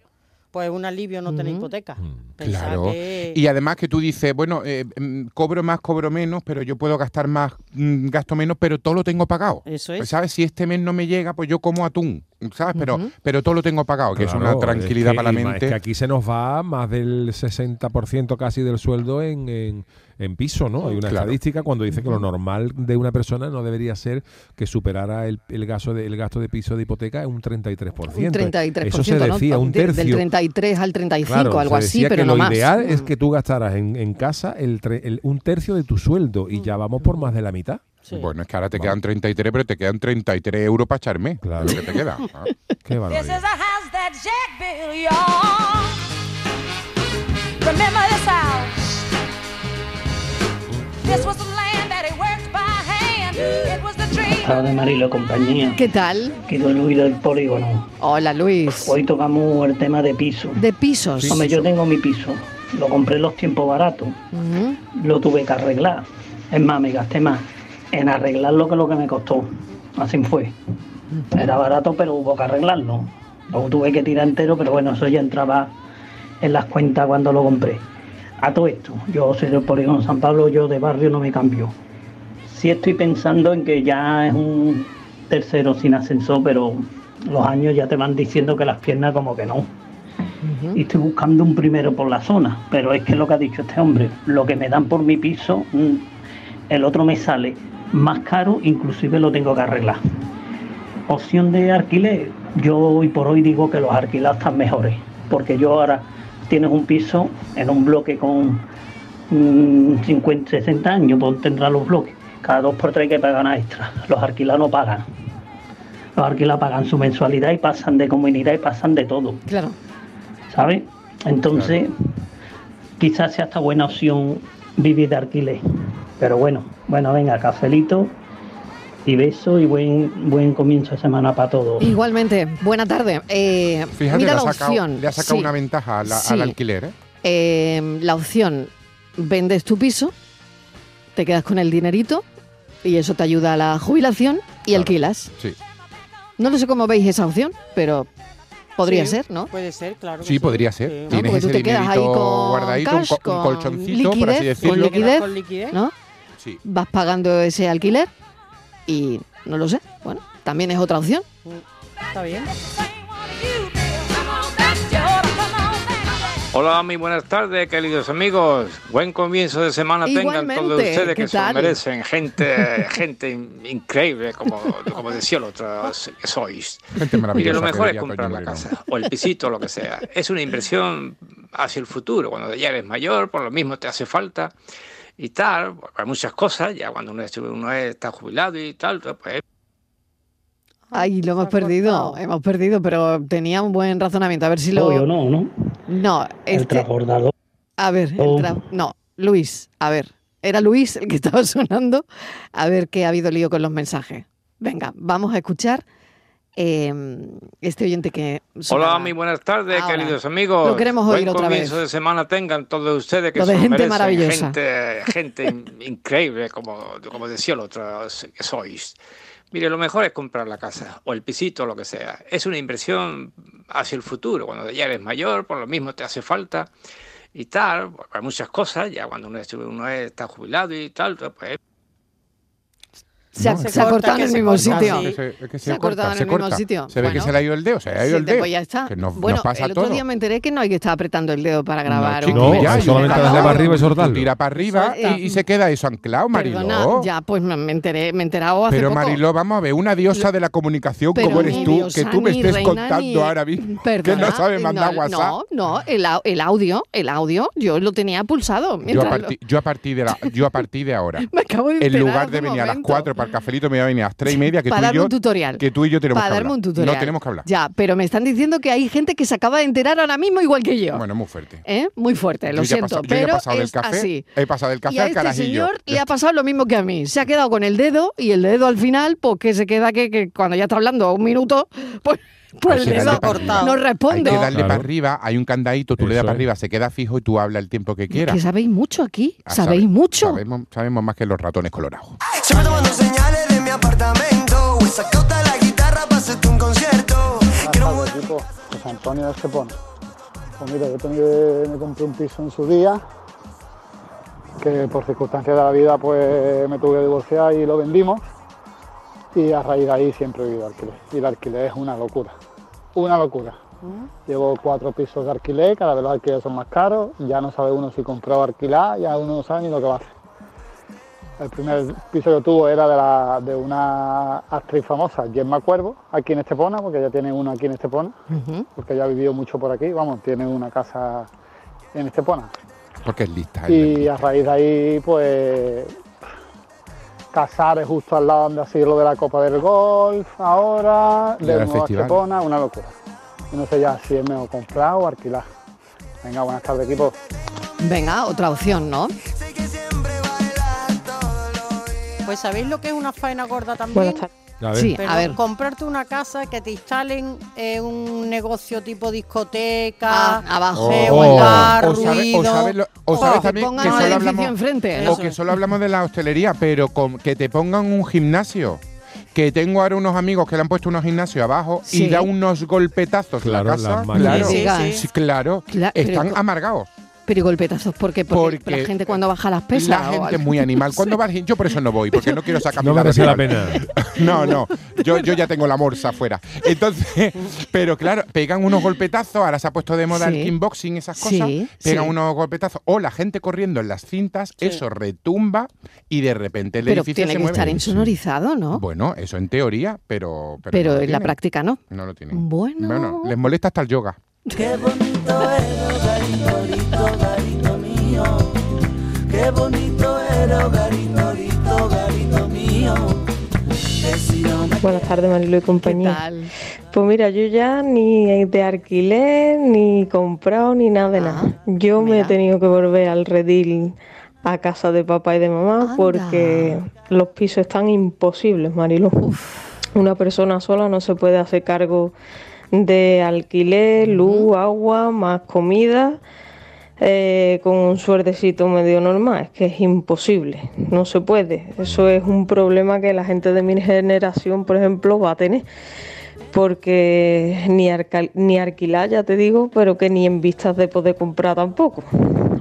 pues un alivio no tener hipoteca. Pensar Claro. que- Y además que tú dices, bueno, eh, mm, cobro más, cobro menos, pero yo puedo gastar más, mm, gasto menos, pero todo lo tengo pagado. Eso Pues, ¿Sabes? Si este mes no me llega, pues yo como atún, ¿sabes? Pero, pero todo lo tengo pagado, que es una tranquilidad que- para la mente. Es que aquí se nos va más del 60% casi del sueldo en, en, en piso, ¿no? Hay una Claro. estadística cuando dice que lo normal de una persona no debería ser que superara el, el gasto, de, el gasto de piso de hipoteca en un 33%. Un 33%, Eso se ¿no? decía, un De- tercio. Del 33 al 35, Claro, algo se así, pero que no lo más. ideal es Mm. que tú gastaras en, en casa el, tre- el- un tercio de tu sueldo y ya vamos por más de la mitad. Bueno, es que ahora te quedan 33, pero te quedan 33 euros para echarme. Claro. Lo que te queda. *laughs* Ah. Qué This barbaridad. is a house that Jack built, y'all. Remember this house. This was the land that he worked by hand. It was the dream. tardes, Marilo, compañía. ¿Qué tal? Que soy Luis del Polígono. Hola, Luis. Hoy tocamos el tema de piso. De pisos. Hombre, yo tengo mi piso. Lo compré en los tiempos baratos. Ujú. Lo tuve que arreglar. Es más, me gasté más en arreglarlo que lo que me costó. Así fue. Era barato, pero hubo que arreglarlo. Lo tuve que tirar entero, pero bueno, eso ya entraba en las cuentas cuando lo compré. A todo esto, yo soy del Polígono San Pablo, yo de barrio no me cambio. Sí estoy pensando en que ya es un tercero sin ascensor, pero los años ya te van diciendo que las piernas como que no. Y estoy buscando un primero por la zona, pero es que lo que ha dicho este hombre, lo que me dan por mi piso, mm, el otro me sale más caro, inclusive lo tengo que arreglar. Opción de alquiler, yo hoy por hoy digo que los alquilados están mejores, porque yo ahora tienes un piso en un bloque con mm, 50, 60 años, pues tendrá los bloques. Cada dos por tres hay que pagar una extra. Los alquilados no pagan. Los alquilados pagan su mensualidad y pasan de comunidad y pasan de todo. Claro. ¿Sabes? Entonces, quizás sea esta buena opción vivir de alquiler. Pero bueno, bueno, venga, cafelito y beso y buen buen comienzo de semana para todos. Igualmente, buena tarde. Eh, Fíjate, mira la sacado, opción. le ha sacado Sí. una ventaja a la- Sí. al alquiler, ¿eh? Eh, la opción, vendes tu piso, te quedas con el dinerito y eso te ayuda a la jubilación y alquilas. Sí. No lo sé cómo veis esa opción, pero podría Sí, ser, ¿no? Puede ser, claro. Sí, podría ser. ¿no? Tienes Porque tú ese te quedas ahí con guardadito, un cash, co- un, con colchoncito, por así liquidez, decirlo. Con liquidez, Con liquidez. ¿no? Sí. Vas pagando ese alquiler y no lo sé. Bueno, también es otra opción. Está bien. Hola, muy buenas tardes, queridos amigos. Buen comienzo de semana tengan Igualmente, todos ustedes ¿qué que se lo tal? merecen. Gente, *laughs* gente in- increíble, como, como decía el otro que sois. Gente maravillosa. lo mejor es comprar la casa o el pisito, lo que sea. Es una inversión hacia el futuro. Cuando ya eres mayor, por lo mismo te hace falta y tal. Hay muchas cosas. Ya cuando uno, es- uno está jubilado y tal, pues Ay, lo hemos perdido, hemos perdido, pero tenía un buen razonamiento. A ver si lo. Obvio, no, ¿no? No, El este, transbordador. a ver, el Oh. tra- no, Luis, a ver, era Luis el que *laughs* estaba sonando. A ver qué ha habido lío con los mensajes. Venga, vamos a escuchar eh, este oyente que. Hola, muy buenas tardes, Ahora. queridos amigos. Lo queremos Buen oír otra comienzo vez. de semana tengan todos ustedes que Lo de lo gente merecen. maravillosa. Gente, gente in- increíble, como, como decía el otro que sois. Mire, lo mejor es comprar la casa o el pisito, lo que sea. Es una inversión hacia el futuro. Cuando ya eres mayor, por lo mismo te hace falta y tal. Hay muchas cosas. Ya cuando uno, es- uno está jubilado y tal, pues Se ha, No, se cortado en el mismo sitio. se- ha corta, cortado en el mismo sitio. Se ve que se le ha ido el dedo, se le ha ido el dedo. Pues ya está. Que nos- nos bueno, pasa el otro todo. día me enteré que no hay que estar apretando el dedo para grabar. chico, un- ya, No, y solamente darle para arriba y soltarlo. Tira para arriba y, y se queda eso anclado, Mariló. Perdona, ya, pues me enteré, me he enterado hace Pero poco. Mariló, vamos a ver, una diosa de la comunicación Pero como eres tú, diosa, que tú me estés reina, contando ni- ahora mismo que no sabes mandar no, WhatsApp. No, no, el, au- el audio, el audio, yo lo tenía pulsado. Yo a, partir, yo, a partir de la, yo a partir de ahora, *laughs* en lugar de venir a las momento. 4 para el cafelito, me voy a venir a las 3 y media, que Para tú y darme yo, un tutorial. que tú y yo tenemos para que darme hablar. un tutorial. No tenemos que hablar. Ya, pero me están diciendo que hay gente que se acaba de enterar ahora mismo igual que yo. Bueno, muy fuerte. ¿Eh? Muy fuerte, lo Yo siento, pasado- yo ya he pero pasado del café, así. he pasado del café y a al este carajillo. señor le ha pasado lo mismo que a mí. Se ha quedado con el dedo y el dedo al final, pues que se queda que, que cuando ya está hablando un minuto, pues Pues Hay que eso para arriba. no Hay responde. que darle Claro. para arriba, hay un candadito, tú le das Eso para arriba, se queda fijo y tú habla el tiempo que quieras. Que sabéis mucho aquí, Ah, sabéis sabe- mucho. Sabemos, sabemos más que los ratones colorados. Siempre tomando señales de mi apartamento. Otra la guitarra para hacerte un concierto. Tardes. José Antonio de Estepona. Pues mira, yo tenía- me compré un piso en su día, que por circunstancias de la vida pues me tuve que divorciar y lo vendimos. Y a raíz de ahí siempre he vivido alquiler. Y el alquiler es una locura. Una locura. Llevo cuatro pisos de alquiler, cada vez los alquileres son más caros, ya no sabe uno si comprar o alquilar, ya uno no sabe ni lo que va a hacer. El primer piso que tuvo era de, la- de una actriz famosa, Gemma Cuervo, aquí en Estepona, porque ella tiene uno aquí en Estepona, porque ella ha vivido mucho por aquí, vamos, tiene una casa en Estepona. Porque es lista. Y a raíz de ahí, pues, Casares justo al lado donde ha sido lo de la Copa del Golf, ahora, de nuevo. Estepona, una locura. Y no sé ya si es mejor comprar o alquilar. Venga, buenas tardes, equipo. Venga, otra opción, ¿no? Pues ¿sabéis lo que es una faena gorda también? A ver. Sí, a ver. comprarte una casa que te instalen eh, un negocio tipo discoteca, Ah, abajo. eh, Oh. o sabe- ruido. o sabe lo- o sabes también que solo hablamos enfrente. o que solo hablamos de la hostelería, pero con que te pongan un gimnasio. Que tengo ahora unos amigos que le han puesto unos gimnasios abajo Sí. y da unos golpetazos Claro, en la casa. Claro, Sí, sí, sí. Sí, claro. Están amargados. Pero ¿y golpetazos, ¿por qué? Porque, Porque la gente cuando baja las pesas. La gente es muy animal. Cuando *laughs* va yo por eso no voy, porque no quiero sacar *laughs* No merece la animal. *laughs* No, no. Yo, yo ya tengo la morsa afuera. Entonces, pero claro, pegan unos golpetazos. Ahora se ha puesto de moda Sí. el kickboxing, esas Sí, cosas. Pegan sí. unos golpetazos. O la gente corriendo en las cintas, eso retumba y de repente el Pero edificio tiene se que mueve. estar insonorizado, ¿no? Bueno, eso en teoría, pero. Pero, Pero no lo en la práctica no. No lo tienen. Bueno. Bueno, les molesta hasta el yoga. Qué bonito es, mío. Qué bonito era, mío. Si no Buenas tardes, Marilo y compañía. Pues mira, yo ya ni de alquiler, ni comprado, ni nada de nada. Yo me he tenido que volver al redil a casa de papá y de mamá porque los pisos están imposibles, Marilo. Una persona sola no se puede hacer cargo de alquiler, luz, agua, más comida. Eh, con un suerdecito medio normal, es que es imposible, no se puede. Eso es un problema que la gente de mi generación, por ejemplo, va a tener, porque ni, ni alquilar, ya te digo, pero que ni en vistas de poder comprar tampoco.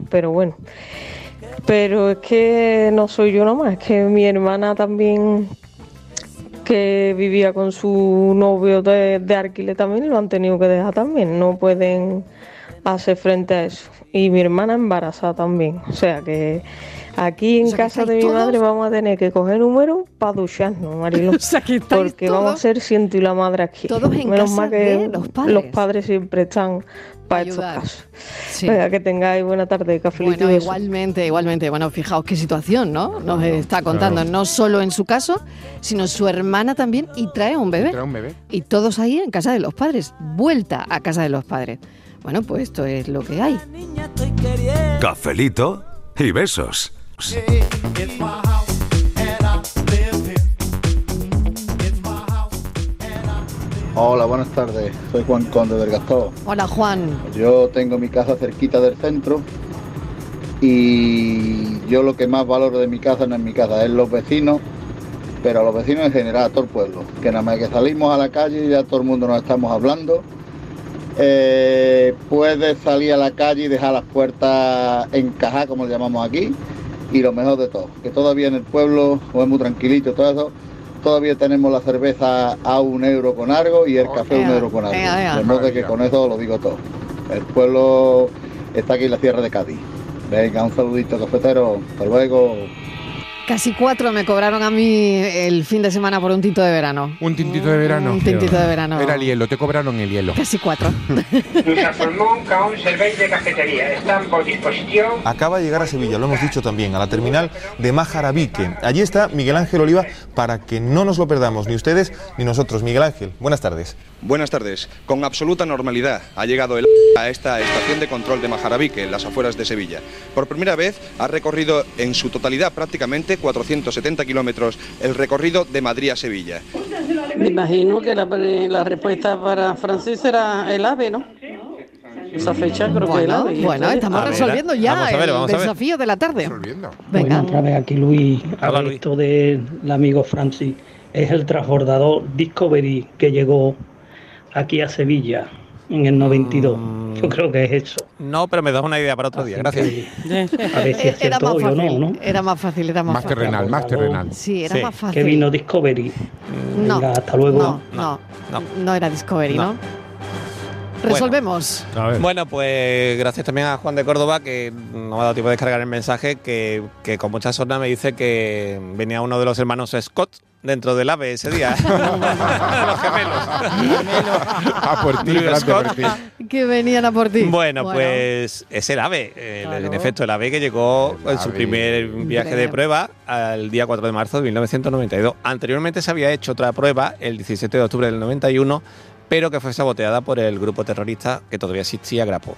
Pero bueno, pero es que no soy yo nomás, es que mi hermana también que vivía con su novio de, de alquiler también lo han tenido que dejar también, no pueden hacer frente a eso. Y mi hermana embarazada también, o sea que aquí en O sea, que casa de mi madre vamos a tener que coger números para ducharnos, Marilo. *laughs* O sea, que porque vamos a ser ciento y la madre aquí. todos en Menos casa mal que de los padres. padres siempre están para estos casos. Sí. Venga, que tengáis buena tarde, cafelito Bueno, y igualmente, igualmente. Bueno, fijaos qué situación, ¿no? Nos está contando, Claro. no solo en su caso, sino su hermana también y trae un bebé. Trae un bebé. Y todos ahí en casa de los padres, vuelta a casa de los padres. Bueno, pues esto es lo que hay. Cafelito y besos. Hola, buenas tardes. Soy Juan Conde del Gastón. Hola, Juan. Yo tengo mi casa cerquita del centro y yo lo que más valoro de mi casa no es mi casa, es los vecinos, pero a los vecinos en general, a todo el pueblo. Que nada más que salimos a la calle ya todo el mundo nos estamos hablando. Eh, puedes salir a la calle y dejar las puertas encajadas, como le llamamos aquí, y lo mejor de todo, que todavía en el pueblo, o es muy tranquilito todo eso, todavía tenemos la cerveza a un euro con algo y el café a un euro con algo. De modo que con eso lo digo todo. El pueblo está aquí en la Sierra de Cádiz. Venga, un saludito cafetero, hasta luego. Casi cuatro me cobraron a mí el fin de semana por un tinto de verano. Un tintito de verano. Un tintito de verano. Era el hielo, te cobraron el hielo. Casi cuatro. *laughs* De cafetería. Están por disposición Acaba de llegar a Sevilla, lo hemos dicho también, a la terminal de Majarabique. Allí está Miguel Ángel Oliva para que no nos lo perdamos, ni ustedes ni nosotros. Miguel Ángel, buenas tardes. Buenas tardes. Con absoluta normalidad ha llegado el a esta estación de control de Majarabique, en las afueras de Sevilla. Por primera vez ha recorrido en su totalidad prácticamente 470 kilómetros el recorrido de Madrid a Sevilla. Me imagino que la, la respuesta para Francis será el ave, ¿no? Esa fecha creo que el Bueno, ave. bueno, estamos resolviendo ya el desafío de la tarde. Bueno, Venga. otra vez aquí Luis. A ver, esto del amigo Francis es el transbordador Discovery que llegó aquí a Sevilla en el 92. Yo creo que es eso. No, pero me das una idea para otro día, gracias. A ver si *laughs* es Era cierto más no, fácil, ¿no? era más fácil, era más, Más fácil. terrenal, más terrenal. Sí, era más fácil. Que vino Discovery. No, Venga, hasta luego. No, no, no, era Discovery, ¿no? Resolvemos. Bueno, pues gracias también a Juan de Córdoba, que no me ha dado tiempo de descargar el mensaje, que, que con mucha sorna me dice que venía uno de los hermanos Scott dentro del AVE ese día. *laughs* los gemelos. A por ti, por ti. Que venían a por ti. Bueno, pues es el AVE, el- en efecto, el AVE que llegó en su AVE. primer viaje de prueba al día 4 de marzo de 1992. Anteriormente se había hecho otra prueba el 17 de octubre del 91, pero que fue saboteada por el grupo terrorista que todavía existía, Grapo.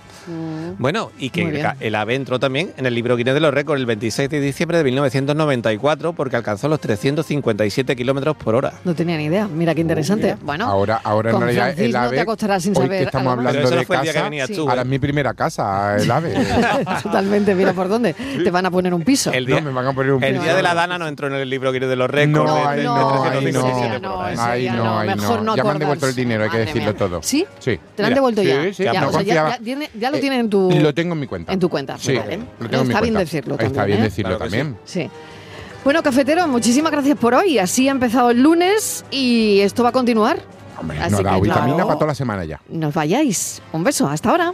Bueno, y que el, el AVE entró también en el libro Guinness de los récords el 26 de diciembre de 1994 porque alcanzó los 357 kilómetros por hora. No tenía ni idea. Mira qué interesante. Bueno, Ahora, ahora en realidad Francis el no ave. te acostarás sin hoy saber que estamos hablando Pero eso no de fue el día que casa. venías tú, Ahora ¿eh? es mi primera casa, el ave. *laughs* Totalmente, mira por dónde. Te van a poner un piso. El día, No, me van a poner un el piso. día de la Dana no entró en el libro Guinness de los récords. No, de- ahí de no, ahí 357 no. ahí. No, no, ahí mejor no Ya me han devuelto el dinero, hay que Madre decirlo todo. ¿Sí? Sí. ¿Te lo han devuelto sí, ya? Sí, ya, no o sea, ya, ya lo Eh, tiene en tu, Lo tengo en mi cuenta. en tu cuenta. Sí, Vale. lo tengo en mi Está bien decirlo Está también, bien ¿eh? decirlo Claro sí. también. Sí. Bueno, cafetero, muchísimas gracias por hoy. Así ha empezado el lunes y esto va a continuar. Hombre, Así nos da que, vitamina claro, para toda la semana ya. No os vayáis. Un beso, hasta ahora.